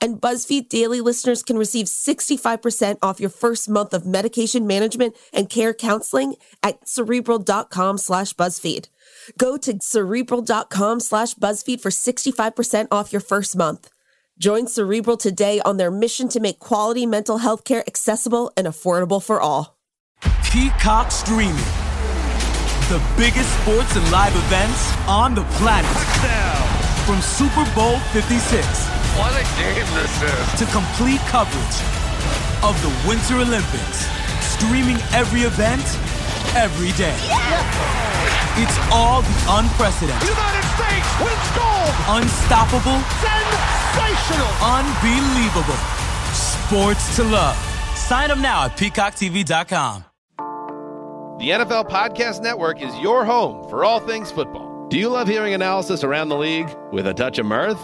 And BuzzFeed Daily listeners can receive 65% off your first month of medication management and care counseling at cerebral.com slash BuzzFeed. Go to cerebral.com slash BuzzFeed for 65% off your first month. Join Cerebral today on their mission to make quality mental health care accessible and affordable for all. Peacock Streaming. The biggest sports and live events on the planet. Touchdown. From Super Bowl 56 what a game this is. To complete coverage of the Winter Olympics. Streaming every event, every day. Yeah. It's all the unprecedented. United States wins gold. Unstoppable. Sensational. Unbelievable. Sports to love. Sign up now at peacocktv.com. The NFL Podcast Network is your home for all things football. Do you love hearing analysis around the league with a touch of mirth?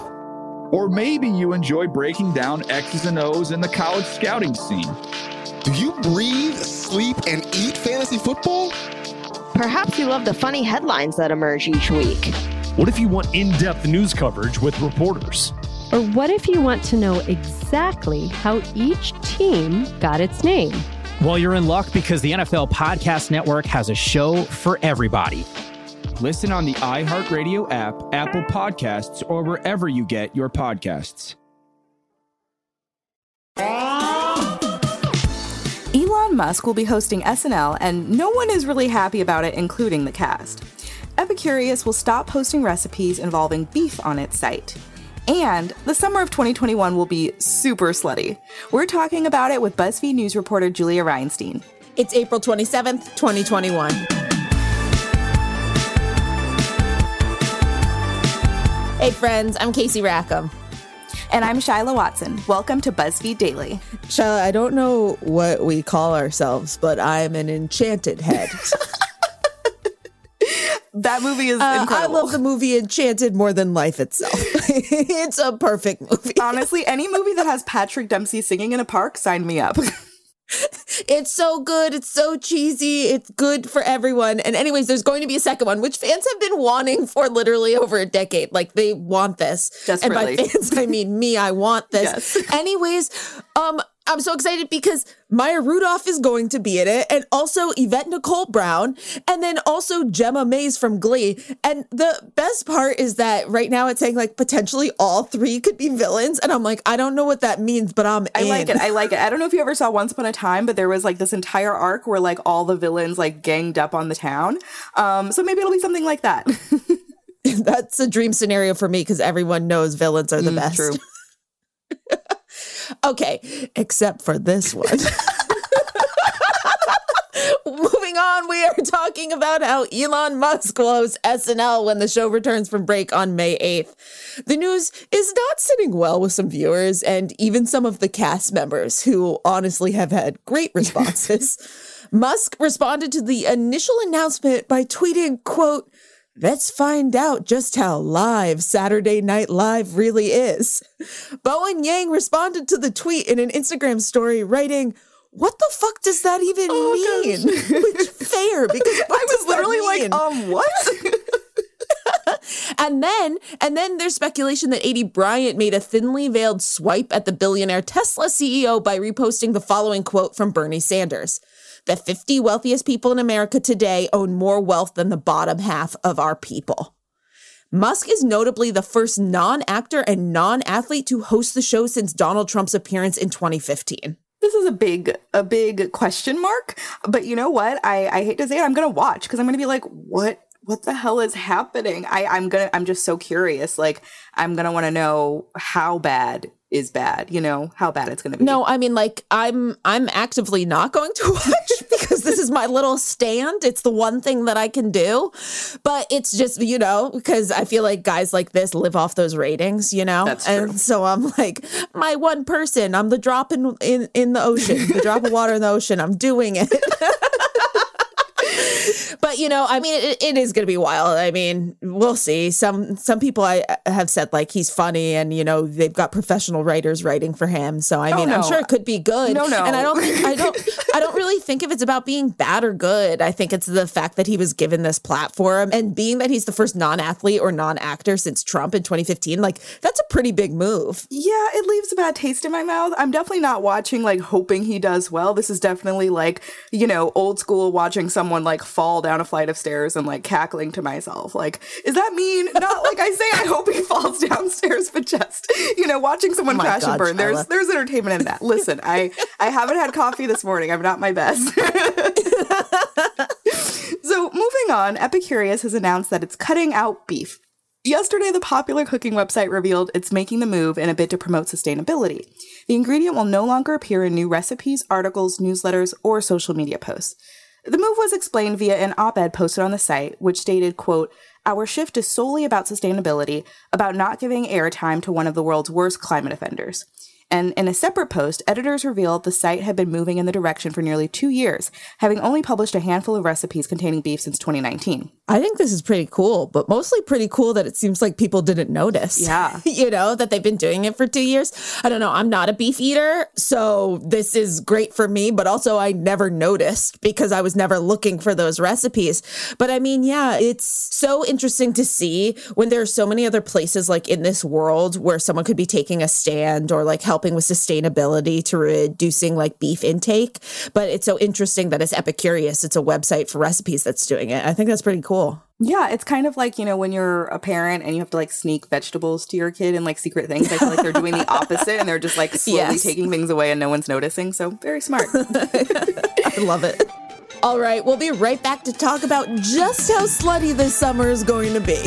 Or maybe you enjoy breaking down X's and O's in the college scouting scene. Do you breathe, sleep, and eat fantasy football? Perhaps you love the funny headlines that emerge each week. What if you want in depth news coverage with reporters? Or what if you want to know exactly how each team got its name? Well, you're in luck because the NFL Podcast Network has a show for everybody. Listen on the iHeartRadio app, Apple Podcasts, or wherever you get your podcasts. Elon Musk will be hosting SNL, and no one is really happy about it, including the cast. Epicurious will stop posting recipes involving beef on its site. And the summer of 2021 will be super slutty. We're talking about it with BuzzFeed News reporter Julia Reinstein. It's April 27th, 2021. Hey, friends, I'm Casey Rackham. And I'm Shyla Watson. Welcome to BuzzFeed Daily. Shyla, I don't know what we call ourselves, but I'm an enchanted head. that movie is uh, incredible. I love the movie Enchanted more than life itself. it's a perfect movie. Honestly, any movie that has Patrick Dempsey singing in a park, sign me up. it's so good. It's so cheesy. It's good for everyone. And, anyways, there's going to be a second one, which fans have been wanting for literally over a decade. Like, they want this. Desperately. And by fans, I mean me. I want this. Yes. anyways, um, I'm so excited because Maya Rudolph is going to be in it, and also Yvette Nicole Brown, and then also Jayma Mays from Glee. And the best part is that right now it's saying like potentially all three could be villains, and I'm like, I don't know what that means, but I'm. I like it. I like it. I don't know if you ever saw Once Upon a Time, but there was like this entire arc where like all the villains like ganged up on the town. Um, so maybe it'll be something like that. That's a dream scenario for me because everyone knows villains are the mm, best. True. Okay, except for this one. Moving on, we are talking about how Elon Musk will host SNL when the show returns from break on May 8th. The news is not sitting well with some viewers and even some of the cast members who honestly have had great responses. Musk responded to the initial announcement by tweeting, quote, Let's find out just how live Saturday Night Live really is. Bowen Yang responded to the tweet in an Instagram story, writing, what the fuck does that even oh, mean? Which fair because I was literally like, um, what? and then and then there's speculation that Aidy Bryant made a thinly veiled swipe at the billionaire Tesla CEO by reposting the following quote from Bernie Sanders. The 50 wealthiest people in America today own more wealth than the bottom half of our people. Musk is notably the first non actor and non athlete to host the show since Donald Trump's appearance in 2015 this is a big a big question mark but you know what? I i hate to say it i'm gonna watch because i'm gonna be like what what the hell is happening? I i'm gonna i'm just so curious like i'm gonna want to know how bad is bad you know how bad it's going to be. No i mean like i'm i'm actively not going to watch because this is my little stand. It's the one thing that i can do. But it's just you know because i feel like guys like this live off those ratings you know? That's and true. so i'm like my one person i'm the drop in in, in the ocean the drop of water in the ocean. I'm doing it but you know, I mean, it, it is going to be wild. I mean, we'll see. Some some people I have said like he's funny, and you know they've got professional writers writing for him. So I mean, oh, no. I'm sure it could be good. No, no, and I don't think I don't I don't really think if it's about being bad or good. I think it's the fact that he was given this platform and being that he's the first non-athlete or non-actor since Trump in 2015. Like that's a pretty big move. Yeah, it leaves a bad taste in my mouth. I'm definitely not watching like hoping he does well. This is definitely like you know old school watching someone like fall down a flight of stairs and like cackling to myself. Like, is that mean? Not like I say I hope he falls downstairs, but just, you know, watching someone oh crash God, and burn. There's there's entertainment in that. Listen, I I haven't had coffee this morning. I'm not my best. so moving on, Epicurious has announced that it's cutting out beef. Yesterday, the popular cooking website revealed it's making the move in a bid to promote sustainability. The ingredient will no longer appear in new recipes, articles, newsletters, or social media posts. The move was explained via an op-ed posted on the site, which stated, quote, our shift is solely about sustainability, about not giving airtime to one of the world's worst climate offenders. And in a separate post, editors revealed the site had been moving in the direction for nearly two years, having only published a handful of recipes containing beef since 2019. I think this is pretty cool, but mostly pretty cool that it seems like people didn't notice. Yeah. you know, that they've been doing it for two years. I don't know. I'm not a beef eater, so this is great for me, but also I never noticed because I was never looking for those recipes. But I mean, yeah, it's so interesting to see when there are so many other places like in this world where someone could be taking a stand or like helping with sustainability to reducing like beef intake. But it's so interesting that it's Epicurious. It's a website for recipes that's doing it. I think that's pretty cool cool. Yeah, it's kind of like, you know, when you're a parent and you have to like sneak vegetables to your kid and like secret things. I feel like they're doing the opposite and they're just like slowly yes. taking things away and no one's noticing. So very smart. I love it. All right, we'll be right back to talk about just how slutty this summer is going to be.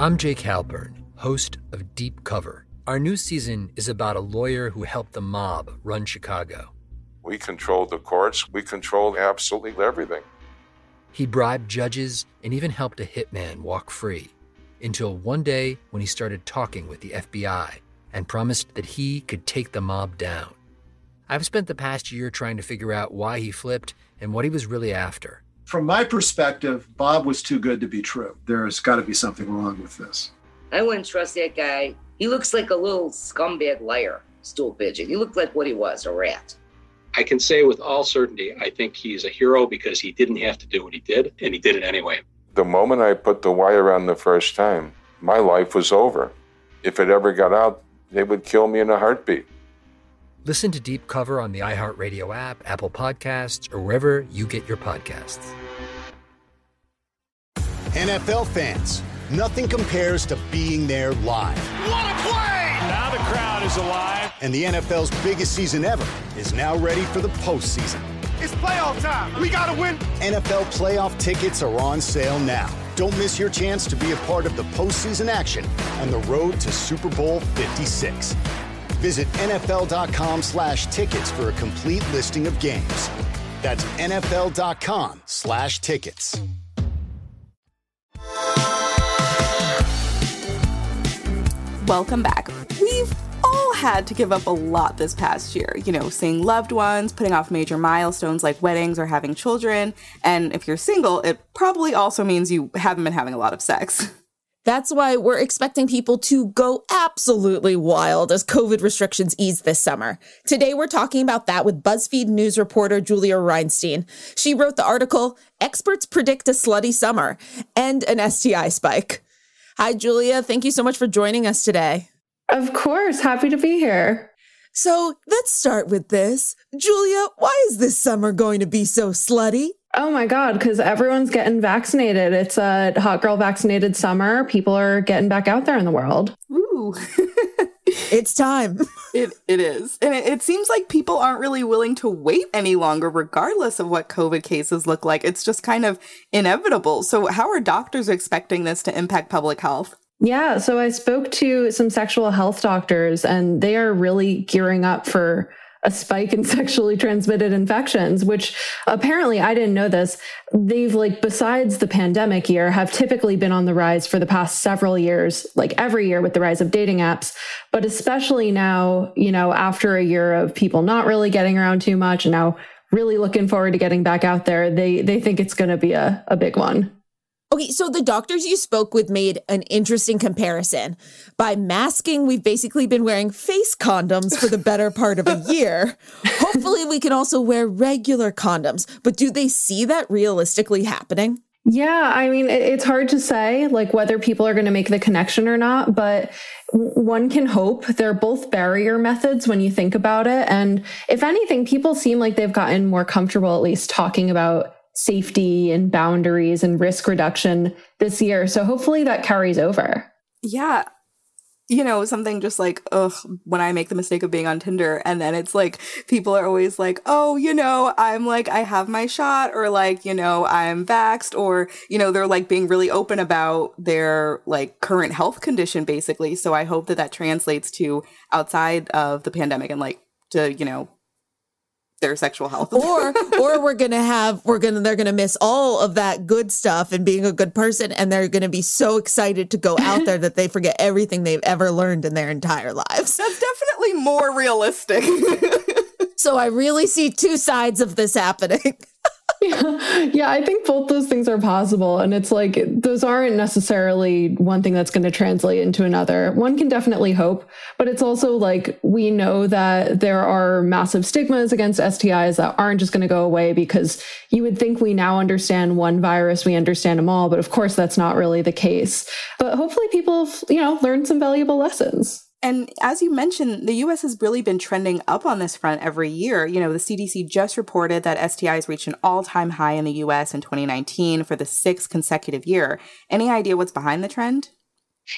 I'm Jake Halpern, host of Deep Cover. Our new season is about a lawyer who helped the mob run Chicago. We controlled the courts, we controlled absolutely everything. He bribed judges and even helped a hitman walk free. Until one day when he started talking with the FBI and promised that he could take the mob down. I've spent the past year trying to figure out why he flipped and what he was really after from my perspective, Bob was too good to be true. There's got to be something wrong with this. I wouldn't trust that guy. He looks like a little scumbag liar, stool pigeon. He looked like what he was, a rat. I can say with all certainty, I think he's a hero because he didn't have to do what he did, and he did it anyway. The moment I put the wire on the first time, my life was over. If it ever got out, they would kill me in a heartbeat. Listen to Deep Cover on the iHeartRadio app, Apple Podcasts, or wherever you get your podcasts. NFL fans, nothing compares to being there live. What a play! Now the crowd is alive. And the NFL's biggest season ever is now ready for the postseason. It's playoff time. We got to win. NFL playoff tickets are on sale now. Don't miss your chance to be a part of the postseason action on the road to Super Bowl 56. Visit NFL.com slash tickets for a complete listing of games. That's NFL.com slash tickets. Welcome back. We've all had to give up a lot this past year. You know, seeing loved ones, putting off major milestones like weddings or having children. And if you're single, it probably also means you haven't been having a lot of sex. That's why we're expecting people to go absolutely wild as COVID restrictions ease this summer. Today, we're talking about that with BuzzFeed News reporter Julia Reinstein. She wrote the article, Experts Predict a Slutty Summer and an STI Spike. Hi, Julia. Thank you so much for joining us today. Of course. Happy to be here. So let's start with this. Julia, why is this summer going to be so slutty? Oh my God, because everyone's getting vaccinated. It's a hot girl vaccinated summer. People are getting back out there in the world. Ooh. it's time. It, it is. And it, it seems like people aren't really willing to wait any longer, regardless of what COVID cases look like. It's just kind of inevitable. So, how are doctors expecting this to impact public health? Yeah, so I spoke to some sexual health doctors, and they are really gearing up for a spike in sexually transmitted infections, which apparently I didn't know this. They've like, besides the pandemic year, have typically been on the rise for the past several years, like every year with the rise of dating apps. But especially now, you know, after a year of people not really getting around too much and now really looking forward to getting back out there, they, they think it's going to be a, a big one. Okay, so the doctors you spoke with made an interesting comparison. By masking, we've basically been wearing face condoms for the better part of a year. Hopefully, we can also wear regular condoms, but do they see that realistically happening? Yeah, I mean, it's hard to say like whether people are going to make the connection or not, but one can hope they're both barrier methods when you think about it. And if anything, people seem like they've gotten more comfortable at least talking about safety and boundaries and risk reduction this year. So hopefully that carries over. Yeah. You know, something just like, ugh, when I make the mistake of being on Tinder and then it's like people are always like, oh, you know, I'm like, I have my shot or like, you know, I'm vaxxed or, you know, they're like being really open about their like current health condition basically. So I hope that that translates to outside of the pandemic and like to, you know, their sexual health. or or we're gonna have we're gonna they're gonna miss all of that good stuff and being a good person and they're gonna be so excited to go out there that they forget everything they've ever learned in their entire lives. That's definitely more realistic. so I really see two sides of this happening. yeah. I think both those things are possible. And it's like, those aren't necessarily one thing that's going to translate into another. One can definitely hope, but it's also like, we know that there are massive stigmas against STIs that aren't just going to go away because you would think we now understand one virus, we understand them all. But of course, that's not really the case. But hopefully people, you know, learn some valuable lessons. And as you mentioned, the US has really been trending up on this front every year. You know, the CDC just reported that STIs reached an all time high in the US in 2019 for the sixth consecutive year. Any idea what's behind the trend?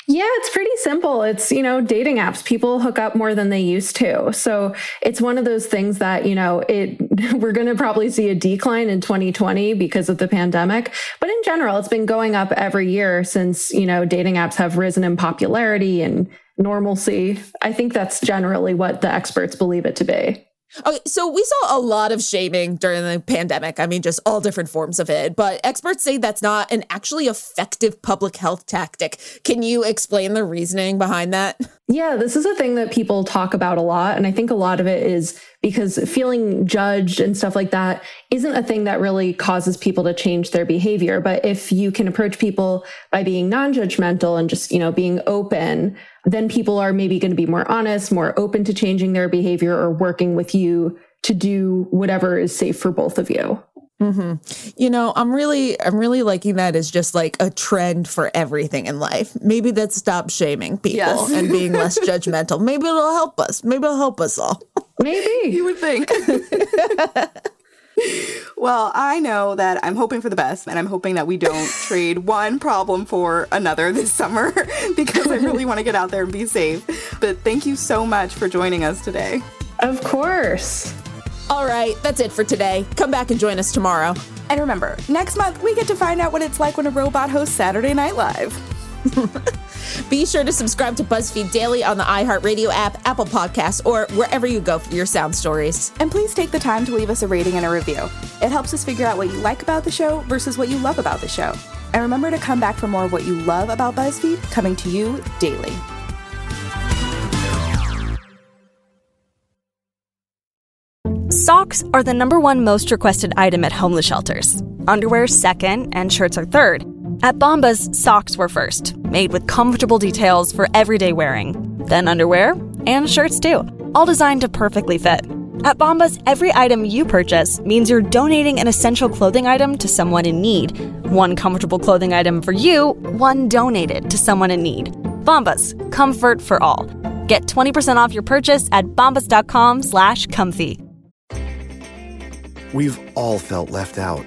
Yeah, it's pretty simple. It's, you know, dating apps. People hook up more than they used to. So it's one of those things that, you know, it we're going to probably see a decline in 2020 because of the pandemic, but in general, it's been going up every year since, you know, dating apps have risen in popularity and normalcy. I think that's generally what the experts believe it to be. Okay, so we saw a lot of shaming during the pandemic. I mean, just all different forms of it. But experts say that's not an actually effective public health tactic. Can you explain the reasoning behind that? Yeah, this is a thing that people talk about a lot. And I think a lot of it is because feeling judged and stuff like that isn't a thing that really causes people to change their behavior. But if you can approach people by being non judgmental and just, you know, being open, then people are maybe going to be more honest, more open to changing their behavior or working with you to do whatever is safe for both of you. Mm-hmm. You know, I'm really, I'm really liking that as just like a trend for everything in life. Maybe that stops shaming people yes. and being less judgmental. Maybe it'll help us. Maybe it'll help us all. Maybe you would think. well, I know that I'm hoping for the best, and I'm hoping that we don't trade one problem for another this summer because I really want to get out there and be safe. But thank you so much for joining us today. Of course. All right, that's it for today. Come back and join us tomorrow. And remember, next month we get to find out what it's like when a robot hosts Saturday Night Live. Be sure to subscribe to BuzzFeed Daily on the iHeartRadio app, Apple Podcasts, or wherever you go for your sound stories. And please take the time to leave us a rating and a review. It helps us figure out what you like about the show versus what you love about the show. And remember to come back for more of what you love about BuzzFeed coming to you daily. Socks are the number one most requested item at homeless shelters. Underwear second, and shirts are third. At Bombas, socks were first, made with comfortable details for everyday wearing. Then underwear, and shirts too, all designed to perfectly fit. At Bombas, every item you purchase means you're donating an essential clothing item to someone in need. One comfortable clothing item for you, one donated to someone in need. Bombas, comfort for all. Get 20% off your purchase at bombas.com slash comfy. We've all felt left out.